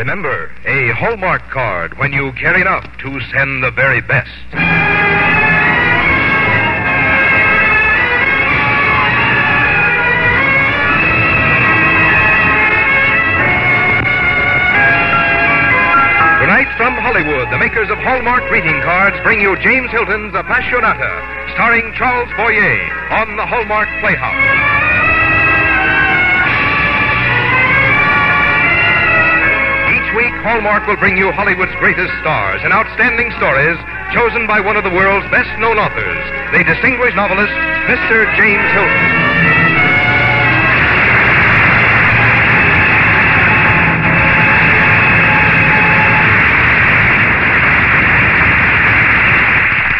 Remember, a Hallmark card when you care enough to send the very best. Tonight from Hollywood, the makers of Hallmark greeting cards bring you James Hilton's Appassionata, starring Charles Boyer on the Hallmark Playhouse. Hallmark will bring you Hollywood's greatest stars and outstanding stories chosen by one of the world's best known authors, the distinguished novelist, Mr. James Hilton.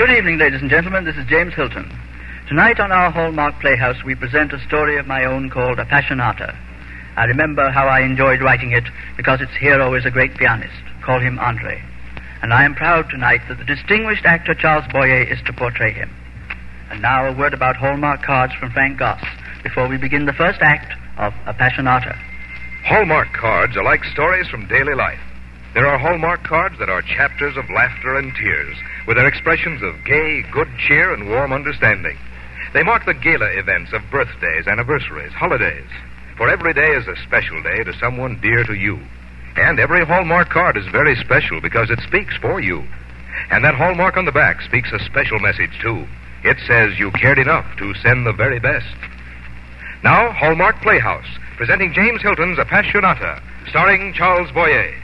Good evening, ladies and gentlemen. This is James Hilton. Tonight on our Hallmark Playhouse, we present a story of my own called Appassionata. I remember how I enjoyed writing it because its hero is a great pianist. Call him Andre. And I am proud tonight that the distinguished actor Charles Boyer is to portray him. And now a word about Hallmark cards from Frank Goss before we begin the first act of Appassionata. Hallmark cards are like stories from daily life. There are Hallmark cards that are chapters of laughter and tears, with their expressions of gay, good cheer, and warm understanding. They mark the gala events of birthdays, anniversaries, holidays. For every day is a special day to someone dear to you. And every Hallmark card is very special because it speaks for you. And that Hallmark on the back speaks a special message, too. It says you cared enough to send the very best. Now, Hallmark Playhouse, presenting James Hilton's Appassionata, starring Charles Boyer.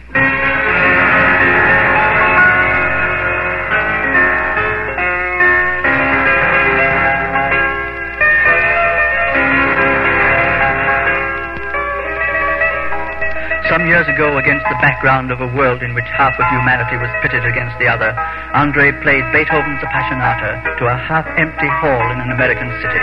Years ago, against the background of a world in which half of humanity was pitted against the other, Andre played Beethoven's Appassionata to a half-empty hall in an American city.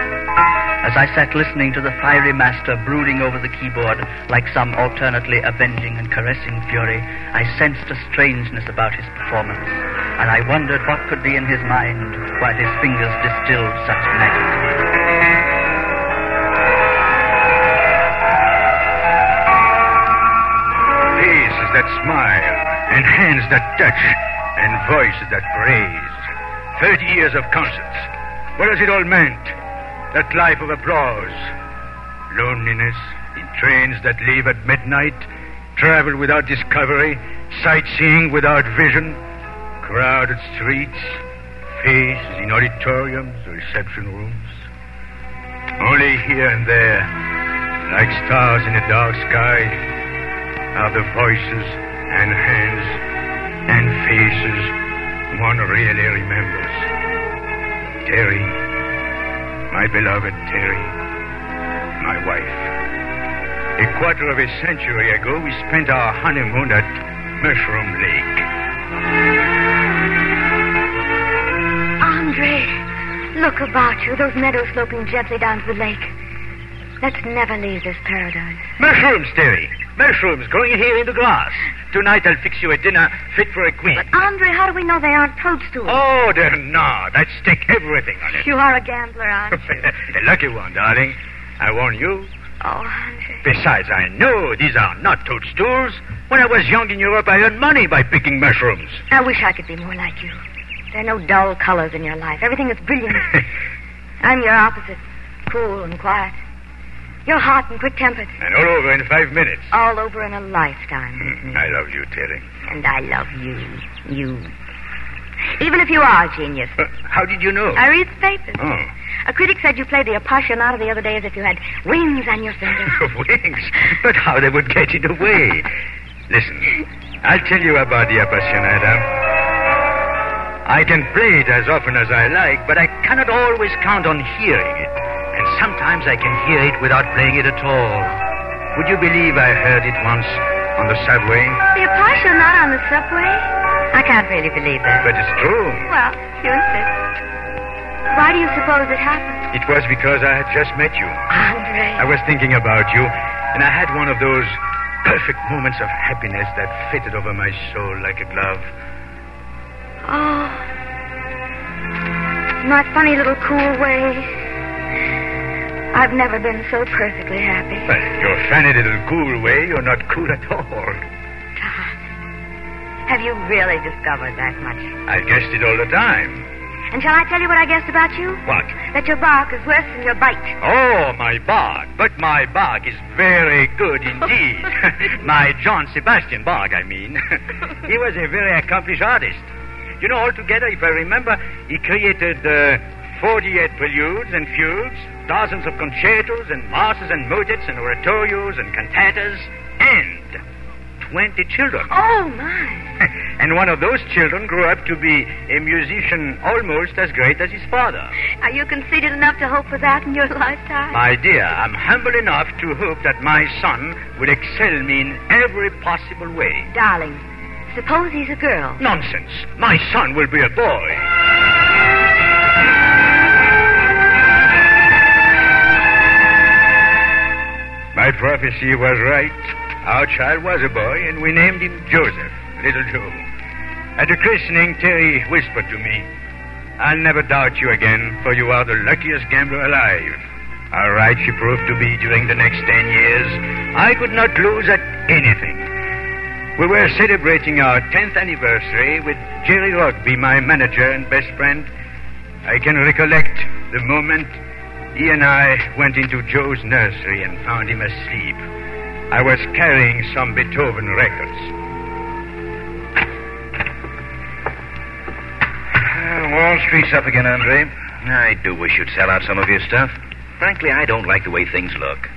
As I sat listening to the fiery master brooding over the keyboard like some alternately avenging and caressing fury, I sensed a strangeness about his performance, and I wondered what could be in his mind while his fingers distilled such magic. That smile, and hands that touch, and voices that praise. Thirty years of concerts. What has it all meant? That life of applause. Loneliness in trains that leave at midnight, travel without discovery, sightseeing without vision, crowded streets, faces in auditoriums or reception rooms. Only here and there, like stars in a dark sky, are the voices and hands and faces one really remembers. Terry, my beloved Terry, my wife. A quarter of a century ago, we spent our honeymoon at Mushroom Lake. Andre, look about you. Those meadows sloping gently down to the lake. Let's never leave this paradise. Mushrooms, Terry. Mushrooms growing here in the grass. Tonight I'll fix you a dinner fit for a queen. But Andre, how do we know they aren't toadstools? Oh, they're not. I'd stake everything on it. You are a gambler, aren't you? a lucky one, darling. I warn you. oh, Andre. Besides, I know these are not toadstools. When I was young in Europe, I earned money by picking mushrooms. I wish I could be more like you. There are no dull colors in your life. Everything is brilliant. I'm your opposite. Cool and quiet. You're hot and quick-tempered. and all over in five minutes. All over in a lifetime me. I love you, Terry. And I love you. You. Even if you are a genius. Uh, how did you know? I read the papers. Oh. A critic said you played the Appassionata the other day as if you had wings on your fingers. Wings. But how they would get it away. Listen, I'll tell you about the Appassionata. I can play it as often as I like, but I cannot always count on hearing it. Sometimes I can hear it without playing it at all. Would you believe I heard it once on the subway? The not on the subway? I can't really believe that. But it's true. Well, you insist. Why do you suppose it happened? It was because I had just met you. Andre. I was thinking about you, and I had one of those perfect moments of happiness that fitted over my soul like a glove. Oh. My funny little cool way. I've never been so perfectly happy. Well, your funny little cool way, you're not cool at all. Ah, Have you really discovered that much? I've guessed it all the time. And shall I tell you what I guessed about you? What? That your bark is worse than your bite. Oh, my bark. But my bark is very good indeed. my Johann Sebastian bark, I mean. he was a very accomplished artist. You know, altogether, if I remember, he created uh, 48 preludes and fugues, dozens of concertos and masses and motets and oratorios and cantatas, and 20 children. Oh, my. and one of those children grew up to be a musician almost as great as his father. Are you conceited enough to hope for that in your lifetime? My dear, I'm humble enough to hope that my son will excel me in every possible way. Darling, suppose he's a girl. Nonsense. My son will be a boy. My prophecy was right. Our child was a boy, and we named him Joseph, Little Joe. At the christening, Terry whispered to me, I'll never doubt you again, for you are the luckiest gambler alive. How right she proved to be during the next ten years. I could not lose at anything. We were celebrating our 10th anniversary with Jerry Rugby, my manager and best friend. I can recollect the moment he and I went into Joe's nursery and found him asleep. I was carrying some Beethoven records. Uh, Wall Street's up again, Andre. I do wish you'd sell out some of your stuff. Frankly, I don't like the way things look.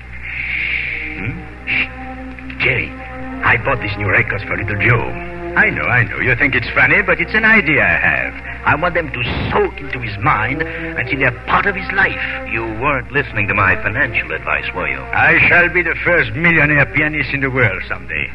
Hmm? Shh. Jerry, I bought these new records for little Joe. I know, I know. You think it's funny, but it's an idea I have. I want them to soak into his mind until they're part of his life. You weren't listening to my financial advice, were you? I shall be the first millionaire pianist in the world someday.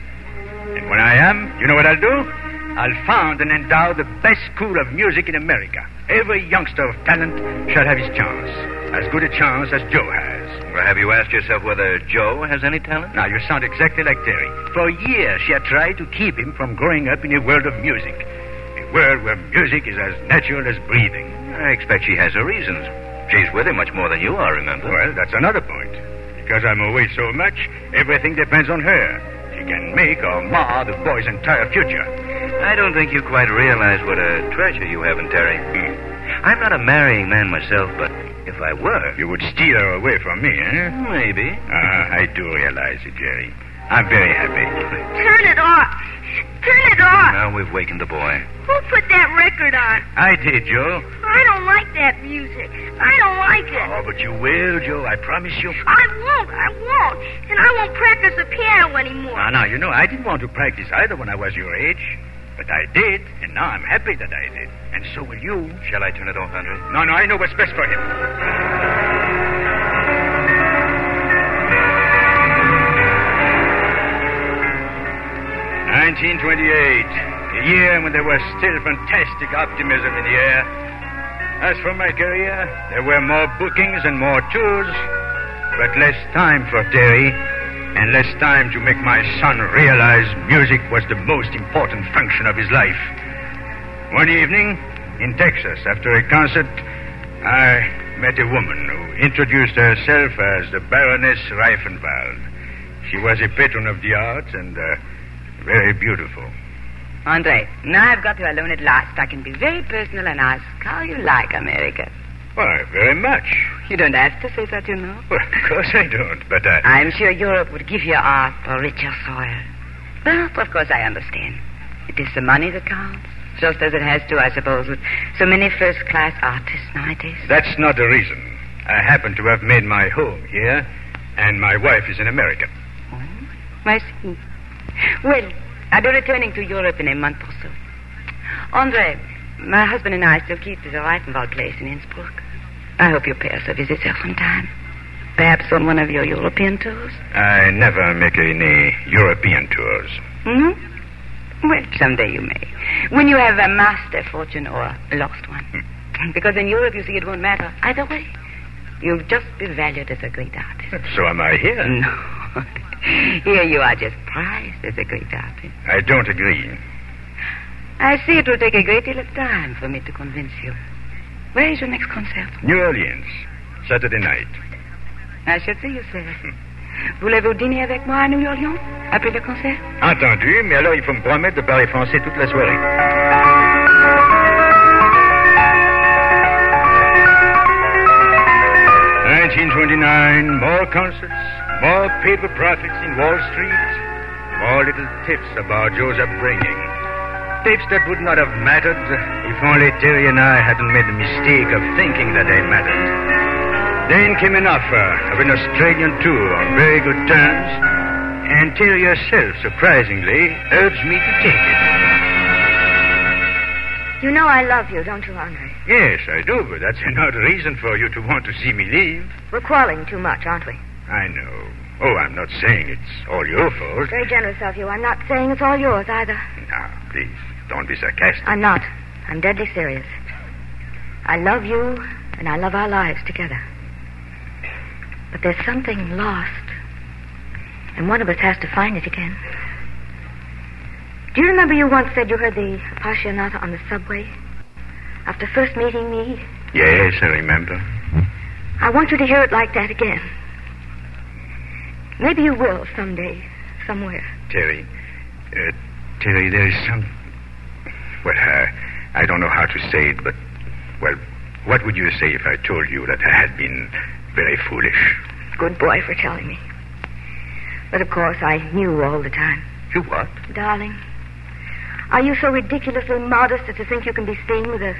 And when I am, you know what I'll do? I'll found and endow the best school of music in America. Every youngster of talent shall have his chance. As good a chance as Joe has. Well, have you asked yourself whether Joe has any talent? Now, you sound exactly like Terry. For years, she had tried to keep him from growing up in a world of music. A world where music is as natural as breathing. I expect she has her reasons. She's with him much more than you are, remember? Well, that's another point. Because I'm away so much, everything depends on her. She can make or mar the boy's entire future. I don't think you quite realize what a treasure you have in Terry. Hmm. I'm not a marrying man myself, but if I were. You would steal her away from me, eh? Maybe. Uh, I do realize it, Jerry. I'm very happy. Turn it off. Turn it off. Now we've wakened the boy. Who put that record on? I did, Joe. I don't like that music. I don't like it. Oh, but you will, Joe. I promise you. I won't. I won't. And I won't practice the piano anymore. Now, now, you know, I didn't want to practice either when I was your age. But I did, and now I'm happy that I did. And so will you. Shall I turn it off, Andre? No, no, I know what's best for him. 1928, a year when there was still fantastic optimism in the air. As for my career, there were more bookings and more tours, but less time for Terry, and less time to make my son realize music was the most important function of his life. One evening, in Texas, after a concert, I met a woman who introduced herself as the Baroness Reifenwald. She was a patron of the arts and uh, very beautiful. Andre, now I've got you alone at last. I can be very personal and ask how you like America. Why, very much. You don't have to say that, you know. Well, of course I don't, but uh, I'm sure Europe would give you art or richer soil. But, of course, I understand. It is the money that counts. Just as it has to, I suppose, with so many first-class artists nowadays. that's not the reason. I happen to have made my home here, and my wife is an American. I see. Well, I'll be returning to Europe in a month or so. Andre, my husband and I still keep the Reifenwald place in Innsbruck. I hope you'll pay us a visit there sometime. Perhaps on one of your European tours. I never make any European tours. Hmm? Well, someday you may. When you have amassed a fortune or a lost one. Because in Europe, you see, it won't matter either way. You'll just be valued as a great artist. So am I here. No. Here you are just prized as a great artist. I don't agree. I see it will take a great deal of time for me to convince you. Where is your next concert? New Orleans, Saturday night. I shall see you, sir. Voulez-vous dîner avec moi à New Orleans après le concert Entendu, mais alors il faut me promettre de parler français toute la soirée. Nineteen twenty-nine, more concerts, more paper profits in Wall Street, more little tips about Joe's upbringing. Tips that would not have mattered if only Terry and I hadn't made the mistake of thinking that they mattered. Then came an offer of an Australian tour on very good terms, and Terry herself, surprisingly, urged me to take it. You know I love you, don't you, Andre? Yes, I do, but that's not a reason for you to want to see me leave. We're quarreling too much, aren't we? I know. Oh, I'm not saying it's all your fault. Very generous of you. I'm not saying it's all yours either. Now, please, don't be sarcastic. I'm not. I'm deadly serious. I love you, and I love our lives together. But there's something lost, and one of us has to find it again. Do you remember you once said you heard the Appassionata on the subway? After first meeting me? Yes, I remember. I want you to hear it like that again. Maybe you will someday, somewhere. Terry, uh, Terry, there is some. Well, uh, I don't know how to say it, but, well, what would you say if I told you that I had been very foolish? Good boy for telling me. But of course, I knew all the time. You what? Darling, are you so ridiculously modest as to think you can be seen with a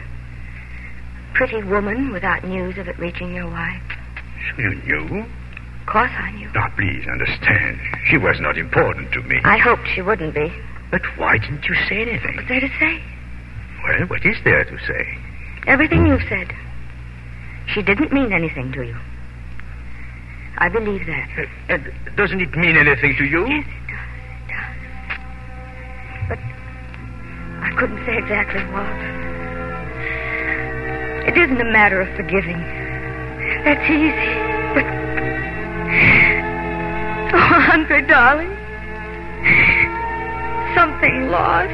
pretty woman without news of it reaching your wife? So you knew? Of course I knew. Now, please understand. She was not important to me. I hoped she wouldn't be. But why didn't you say anything? What's there to say? Well, what is there to say? Everything you've said. She didn't mean anything to you. I believe that. Uh, uh, doesn't it mean anything to you? Yes, it does. It does. But I couldn't say exactly what. It isn't a matter of forgiving. That's easy. But. Oh, Andre, darling. Something lost.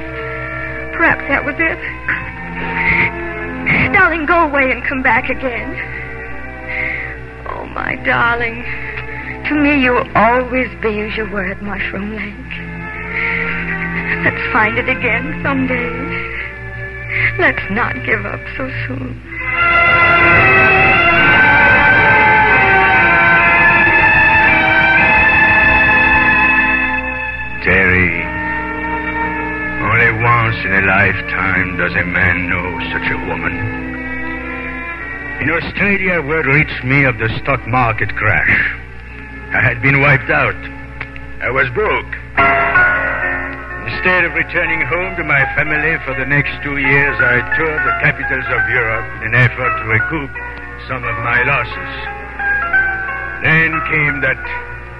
Perhaps that was it. Darling, go away and come back again. Oh, my darling. To me, you'll always be as you were at Mushroom Lake. Let's find it again someday. Let's not give up so soon. Once in a lifetime does a man know such a woman. In Australia, word reached me of the stock market crash. I had been wiped out. I was broke. Instead of returning home to my family for the next two years, I toured the capitals of Europe in an effort to recoup some of my losses. Then came that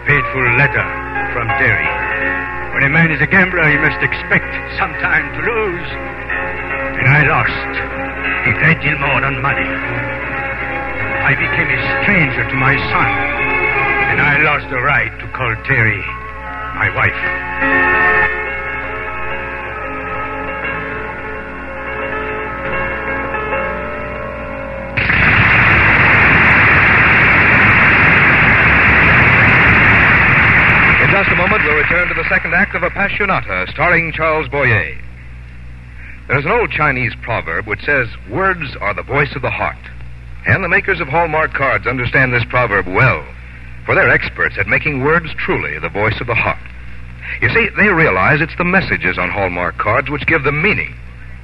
fateful letter from Terry. When a man is a gambler, he must expect sometime to lose. And I lost a great deal more than money. I became a stranger to my son. And I lost the right to call Terry my wife. Second act of Appassionata, starring Charles Boyer. There's an old Chinese proverb which says, Words are the voice of the heart. And the makers of Hallmark cards understand this proverb well, for they're experts at making words truly the voice of the heart. You see, they realize it's the messages on Hallmark cards which give them meaning.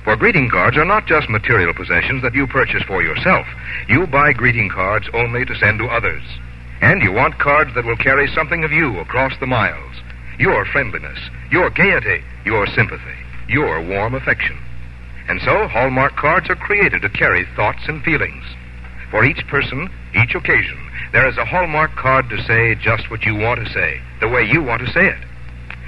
For greeting cards are not just material possessions that you purchase for yourself. You buy greeting cards only to send to others. And you want cards that will carry something of you across the miles. Your friendliness, your gaiety, your sympathy, your warm affection. And so, Hallmark cards are created to carry thoughts and feelings. For each person, each occasion, there is a Hallmark card to say just what you want to say, the way you want to say it.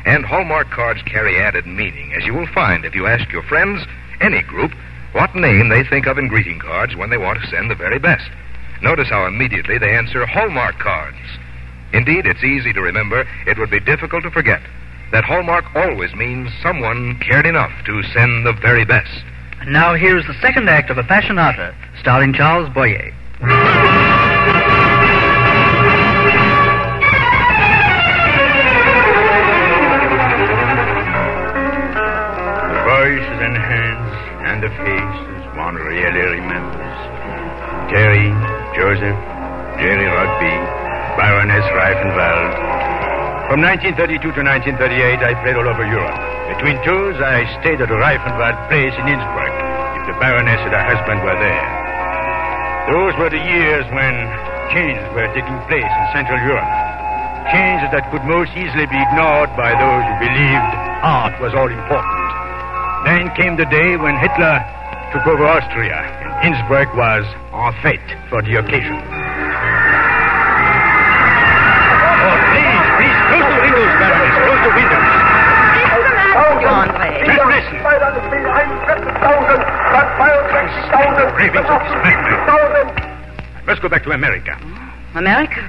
And Hallmark cards carry added meaning, as you will find if you ask your friends, any group, what name they think of in greeting cards when they want to send the very best. Notice how immediately they answer Hallmark cards. Indeed, it's easy to remember. It would be difficult to forget that hallmark always means someone cared enough to send the very best. Now here's the second act of Appassionata, starring Charles Boyer. The voices and hands, and the faces one really remembers. Terry, Joseph, Jerry Rugby, Baroness Reifenwald. From 1932 to 1938, I played all over Europe. Between tours, I stayed at Reifenwald place in Innsbruck, if the Baroness and her husband were there. Those were the years when changes were taking place in Central Europe. Changes that could most easily be ignored by those who believed art was all important. Then came the day when Hitler took over Austria, and Innsbruck was en fete for the occasion. Baroness, close the windows. you, Andre. Just listen. Ravings of this madman. Let's go back to America. America?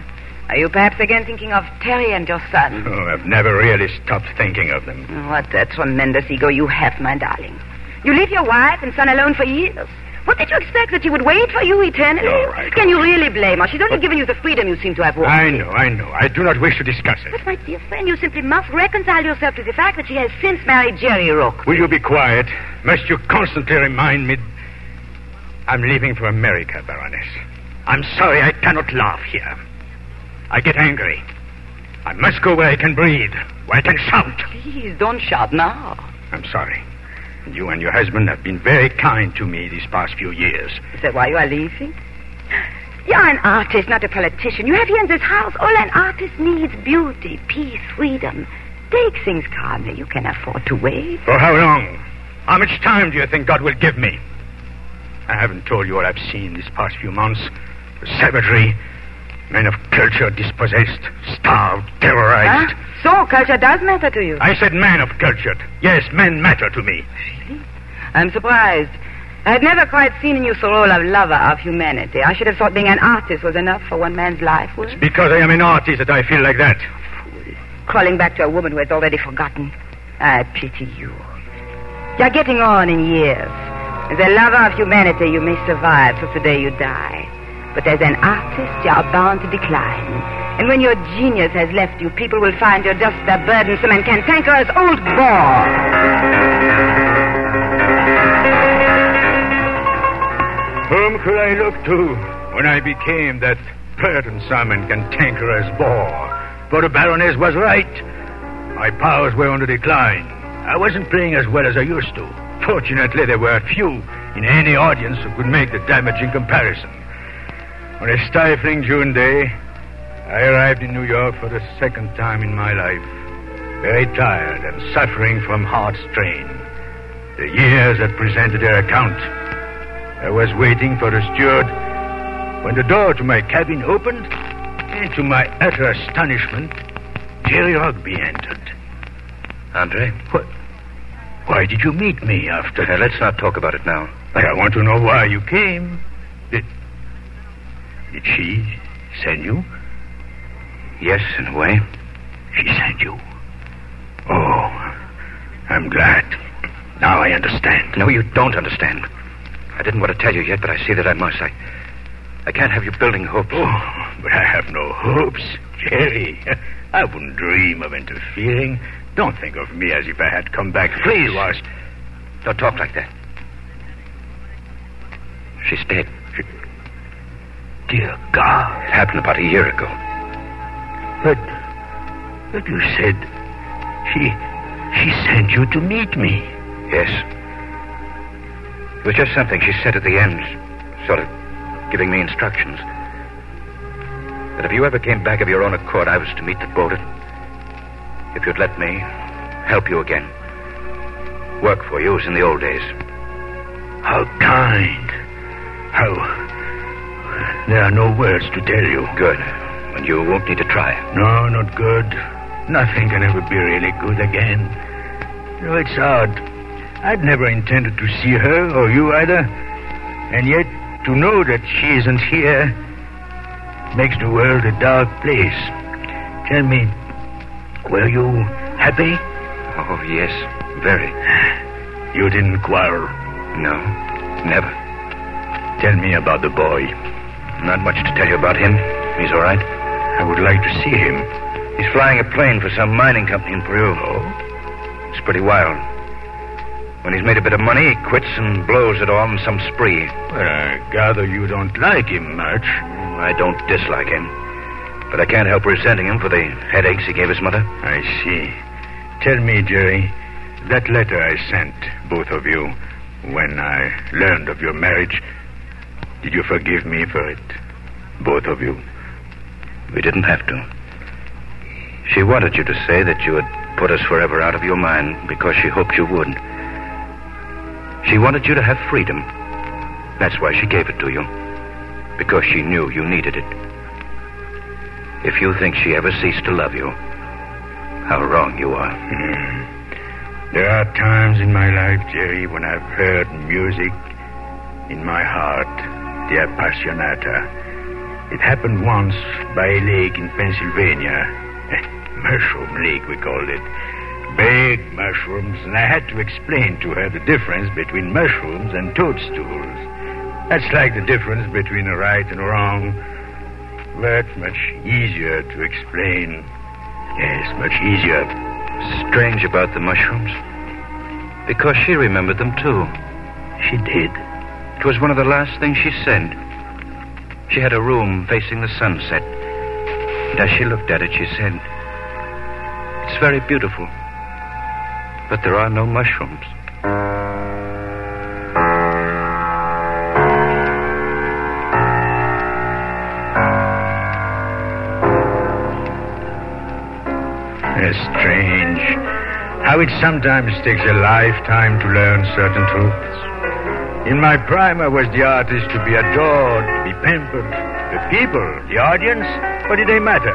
Are you perhaps again thinking of Terry and your son? Oh, I've never really stopped thinking of them. What a tremendous ego you have, my darling. You leave your wife and son alone for years. What did you expect, that she would wait for you eternally? All right. Can you really blame her? She's only given you the freedom you seem to have wanted. I know, I know. I do not wish to discuss it. But, my dear friend, you simply must reconcile yourself to the fact that she has since married Jerry Rugby. Will you be quiet? Must you constantly remind me? I'm leaving for America, Baroness. I'm sorry I cannot laugh here. I get angry. I must go where I can breathe, where I can shout. Please don't shout now. I'm sorry. You and your husband have been very kind to me these past few years. Is that why you are leaving? You're an artist, not a politician. You have here in this house all an artist needs beauty, peace, freedom. Take things calmly. You can afford to wait. For how long? How much time do you think God will give me? I haven't told you what I've seen these past few months. The savagery, men of culture dispossessed, starved, terrorized. Huh? So, culture does matter to you. I said men of culture. Yes, men matter to me. Really? I'm surprised. I had never quite seen in you the role of lover of humanity. I should have thought being an artist was enough for one man's life work. Because I am an artist that I feel like that. Fool. Crawling back to a woman who has already forgotten. I pity you. You're getting on in years. As a lover of humanity, you may survive till the day you die. But as an artist, you are bound to decline. And when your genius has left you, people will find you just a burdensome and cantankerous old bore. Whom could I look to when I became that burdensome and cantankerous bore? For the Baroness was right. My powers were on the decline. I wasn't playing as well as I used to. Fortunately, there were few in any audience who could make the damaging comparison. On a stifling June day, I arrived in New York for the second time in my life, very tired and suffering from heart strain. The years had presented their account. I was waiting for the steward when the door to my cabin opened, and to my utter astonishment, Jerry Rugby entered. Andre? What? Why did you meet me after? Let's not talk about it now. But I want to know why you came. Did, did she send you? Yes, in a way. She sent you. Oh, I'm glad. Now I understand. No, you don't understand. I didn't want to tell you yet, but I see that I must. I, I can't have you building hopes. Oh, but I have no hopes, Jerry. I wouldn't dream of interfering. Don't think of me as if I had come back. Please. us. Don't talk like that. She's dead. Dear God. It happened about a year ago. But, but you said she, she sent you to meet me. Yes. It was just something she said at the end, sort of giving me instructions. That if you ever came back of your own accord, I was to meet the boat. If you'd let me help you again. Work for you as in the old days. How kind. How. There are no words to tell you. Good. And you won't need to try. No, not good. Nothing can ever be really good again. You know, it's odd. I'd never intended to see her, or you either. And yet, to know that she isn't here makes the world a dark place. Tell me, were you happy? Oh, yes. Very. You didn't quarrel. No. Never. Tell me about the boy. Not much to tell you about him. He's all right. I would like to see him. He's flying a plane for some mining company in Peru. Oh? It's pretty wild. When he's made a bit of money, he quits and blows it all in some spree. Well, I gather you don't like him much. Mm, I don't dislike him. But I can't help resenting him for the headaches he gave his mother. I see. Tell me, Jerry, that letter I sent, both of you, when I learned of your marriage, did you forgive me for it? Both of you. We didn't have to. She wanted you to say that you had put us forever out of your mind because she hoped you would. She wanted you to have freedom. That's why she gave it to you. Because she knew you needed it. If you think she ever ceased to love you, how wrong you are. Hmm. There are times in my life, Jerry, when I've heard music in my heart, the Appassionata. It happened once by a lake in Pennsylvania. Mushroom Lake, we called it. Big mushrooms, and I had to explain to her the difference between mushrooms and toadstools. That's like the difference between a right and a wrong. But much easier to explain. Yes, much easier. Strange about the mushrooms. Because she remembered them too. She did. It was one of the last things she said. She had a room facing the sunset. And as she looked at it, she said, It's very beautiful. But there are no mushrooms. It's strange how it sometimes takes a lifetime to learn certain truths. In my prime, I was the artist to be adored, to be pampered. The people, the audience, what did they matter?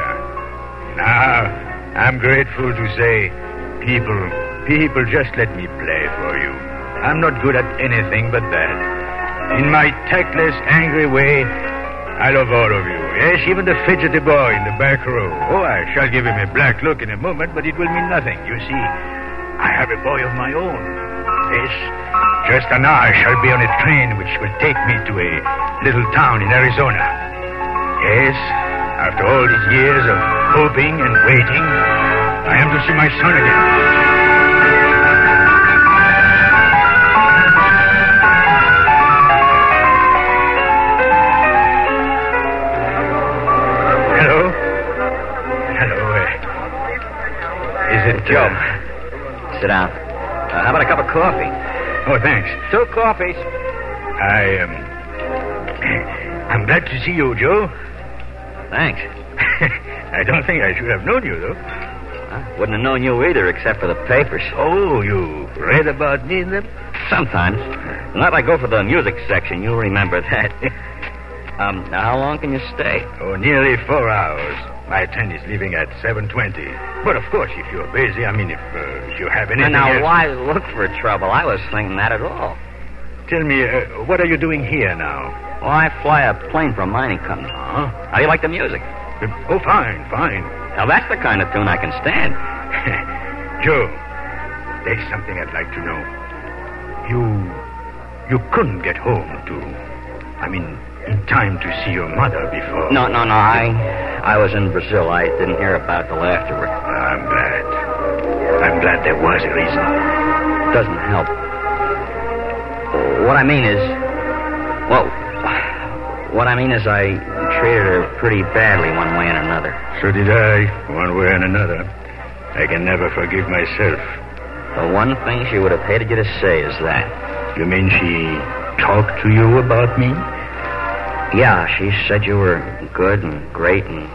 Now, I'm grateful to say, people, people, just let me play for you. I'm not good at anything but that. In my tactless, angry way, I love all of you. Yes, even the fidgety boy in the back row. Oh, I shall give him a black look in a moment, but it will mean nothing. You see, I have a boy of my own. Yes, just an hour shall be on a train which will take me to a little town in Arizona. Yes, after all these years of hoping and waiting, I am to see my son again. Hello? Hello. Uh, is it Joe. uh, Sit down. Uh, how about a cup of coffee? Oh, thanks. Two coffees. I um, I'm glad to see you, Joe. Thanks. I don't think I should have known you, though. I wouldn't have known you either, except for the papers. Oh, you read about me in them? Sometimes. Not I go for the music section. You'll remember that. um, how long can you stay? Oh, nearly four hours. My train is leaving at 7.20. But, of course, if you're busy, I mean, if, uh, if you have anything now, else... why look for trouble? I was thinking that at all. Tell me, uh, what are you doing here now? Well, I fly a plane for a mining company. Huh? How do you like the music? Uh, oh, fine, fine. Now, that's the kind of tune I can stand. Joe, there's something I'd like to know. You. You couldn't get home to. I mean, in time to see your mother before. No, no, no. I, I was in Brazil. I didn't hear about it till afterward. I'm glad. I'm glad there was a reason. Doesn't help. What I mean is, well, what I mean is I treated her pretty badly one way and another. So did I, one way and another. I can never forgive myself. The one thing she would have hated you to say is that. You mean she talked to you about me? Yeah, she said you were good and great and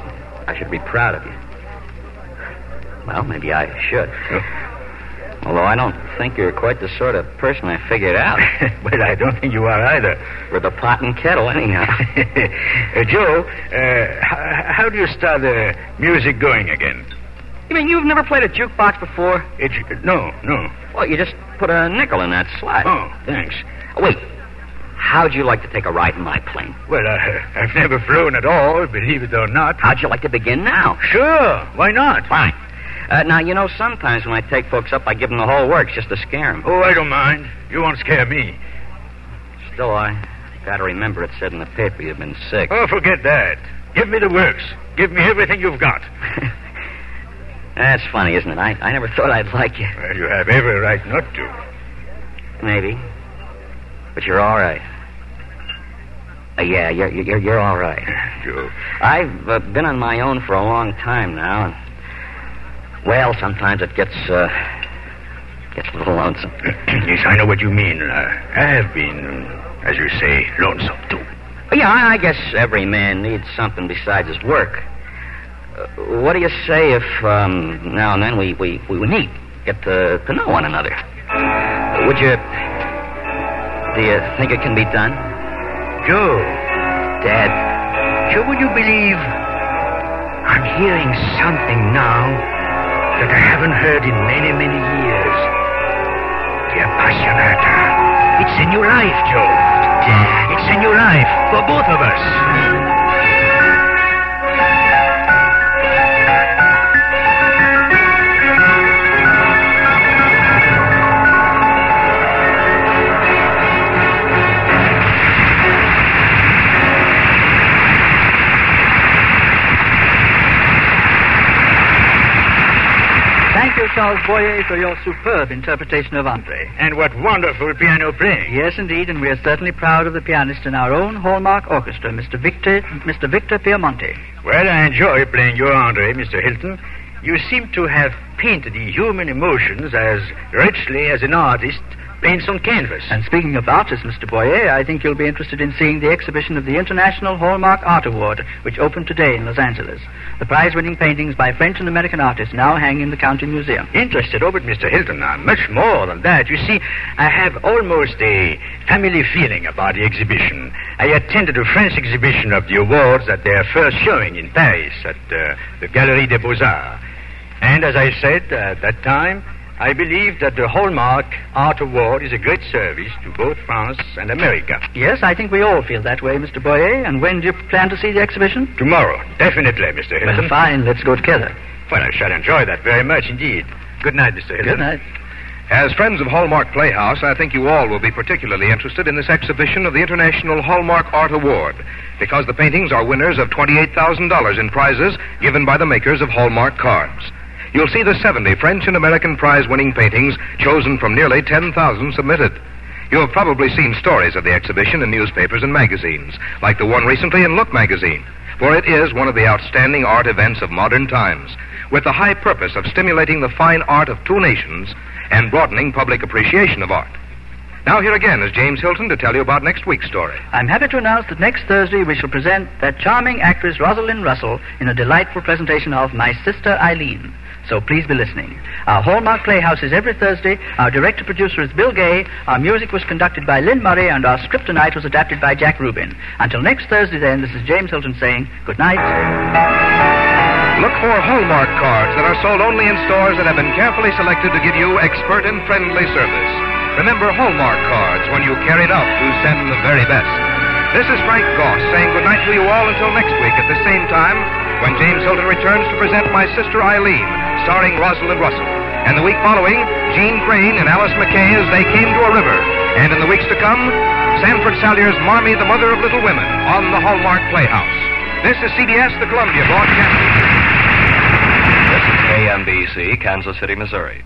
I should be proud of you. Well, maybe I should. Although I don't think you're quite the sort of person I figured out. but I don't think you are either. With the pot and kettle, anyhow. uh, Joe, uh, how, how do you start the music going again? You mean you've never played a jukebox before? It, no, no. Well, you just put a nickel in that slot. Oh, thanks. Wait. How'd you like to take a ride in my plane? Well, uh, I've never flown at all, believe it or not. How'd you like to begin now? Sure, why not? Fine. Uh, now, you know, sometimes when I take folks up, I give them the whole works just to scare them. Oh, I don't mind. You won't scare me. Still, I gotta remember it said in the paper you've been sick. Oh, forget that. Give me the works. Give me everything you've got. That's funny, isn't it? I, I never thought I'd like you. Well, you have every right not to. maybe. But you're all right. Uh, yeah, you're, you're, you're all right. Joe. I've uh, been on my own for a long time now, and, well, sometimes it gets, uh, gets a little lonesome. yes, I know what you mean. Uh, I have been, as you say, lonesome, too. Yeah, I I guess every man needs something besides his work. Uh, what do you say if um, now and then we, we, we meet, get to, to know one another? Uh, would you. Do you think it can be done? Joe, Dad, Joe, would you believe I'm hearing something now that I haven't heard in many, many years? The Appassionata. It's a new life, Joe. Dad, it's a new life for both of us. Charles Boyer, for your superb interpretation of Andre. And what wonderful piano playing. Yes, indeed, and we are certainly proud of the pianist in our own Hallmark Orchestra, Mr. Victor, Mr. Victor Piemonte. Well, I enjoy playing your Andre, Mr. Hilton. You seem to have painted the human emotions as richly as an artist paints on canvas. And speaking of artists, Mr. Boyer, I think you'll be interested in seeing the exhibition of the International Hallmark Art Award, which opened today in Los Angeles. The prize-winning paintings by French and American artists now hang in the County Museum. Interested, oh, but Mr. Hilton, I'm much more than that. You see, I have almost a family feeling about the exhibition. I attended a French exhibition of the awards at their first showing in Paris at uh, the Galerie des Beaux-Arts. And as I said at that time, I believe that the Hallmark Art Award is a great service to both France and America. Yes, I think we all feel that way, Mr. Boyer. And when do you plan to see the exhibition? Tomorrow, definitely, Mr. Hilton. Well, fine. Let's go together. Well, I shall enjoy that very much indeed. Good night, Mr. Hilton. Good night. As friends of Hallmark Playhouse, I think you all will be particularly interested in this exhibition of the International Hallmark Art Award, because the paintings are winners of $28,000 in prizes given by the makers of Hallmark cards. You'll see the 70 French and American prize winning paintings chosen from nearly 10,000 submitted. You have probably seen stories of the exhibition in newspapers and magazines, like the one recently in Look magazine, for it is one of the outstanding art events of modern times, with the high purpose of stimulating the fine art of two nations and broadening public appreciation of art. Now, here again is James Hilton to tell you about next week's story. I'm happy to announce that next Thursday we shall present that charming actress Rosalind Russell in a delightful presentation of My Sister Eileen. So please be listening. Our Hallmark Playhouse is every Thursday. Our director producer is Bill Gay. Our music was conducted by Lyn Murray, and our script tonight was adapted by Jack Rubin. Until next Thursday, then, this is James Hilton saying good night. Look for Hallmark cards that are sold only in stores that have been carefully selected to give you expert and friendly service. Remember Hallmark cards when you carry it out to send the very best. This is Frank Goss saying goodnight to you all until next week at the same time when James Hilton returns to present My Sister Eileen, starring Rosalind Russell. And the week following, Jeanne Crain and Alice McKay as they came to a river. And in the weeks to come, Sandford Salyer's Marmee, the Mother of Little Women on the Hallmark Playhouse. This is CBS, the Columbia Broadcasting. This is KMBC, Kansas City, Missouri.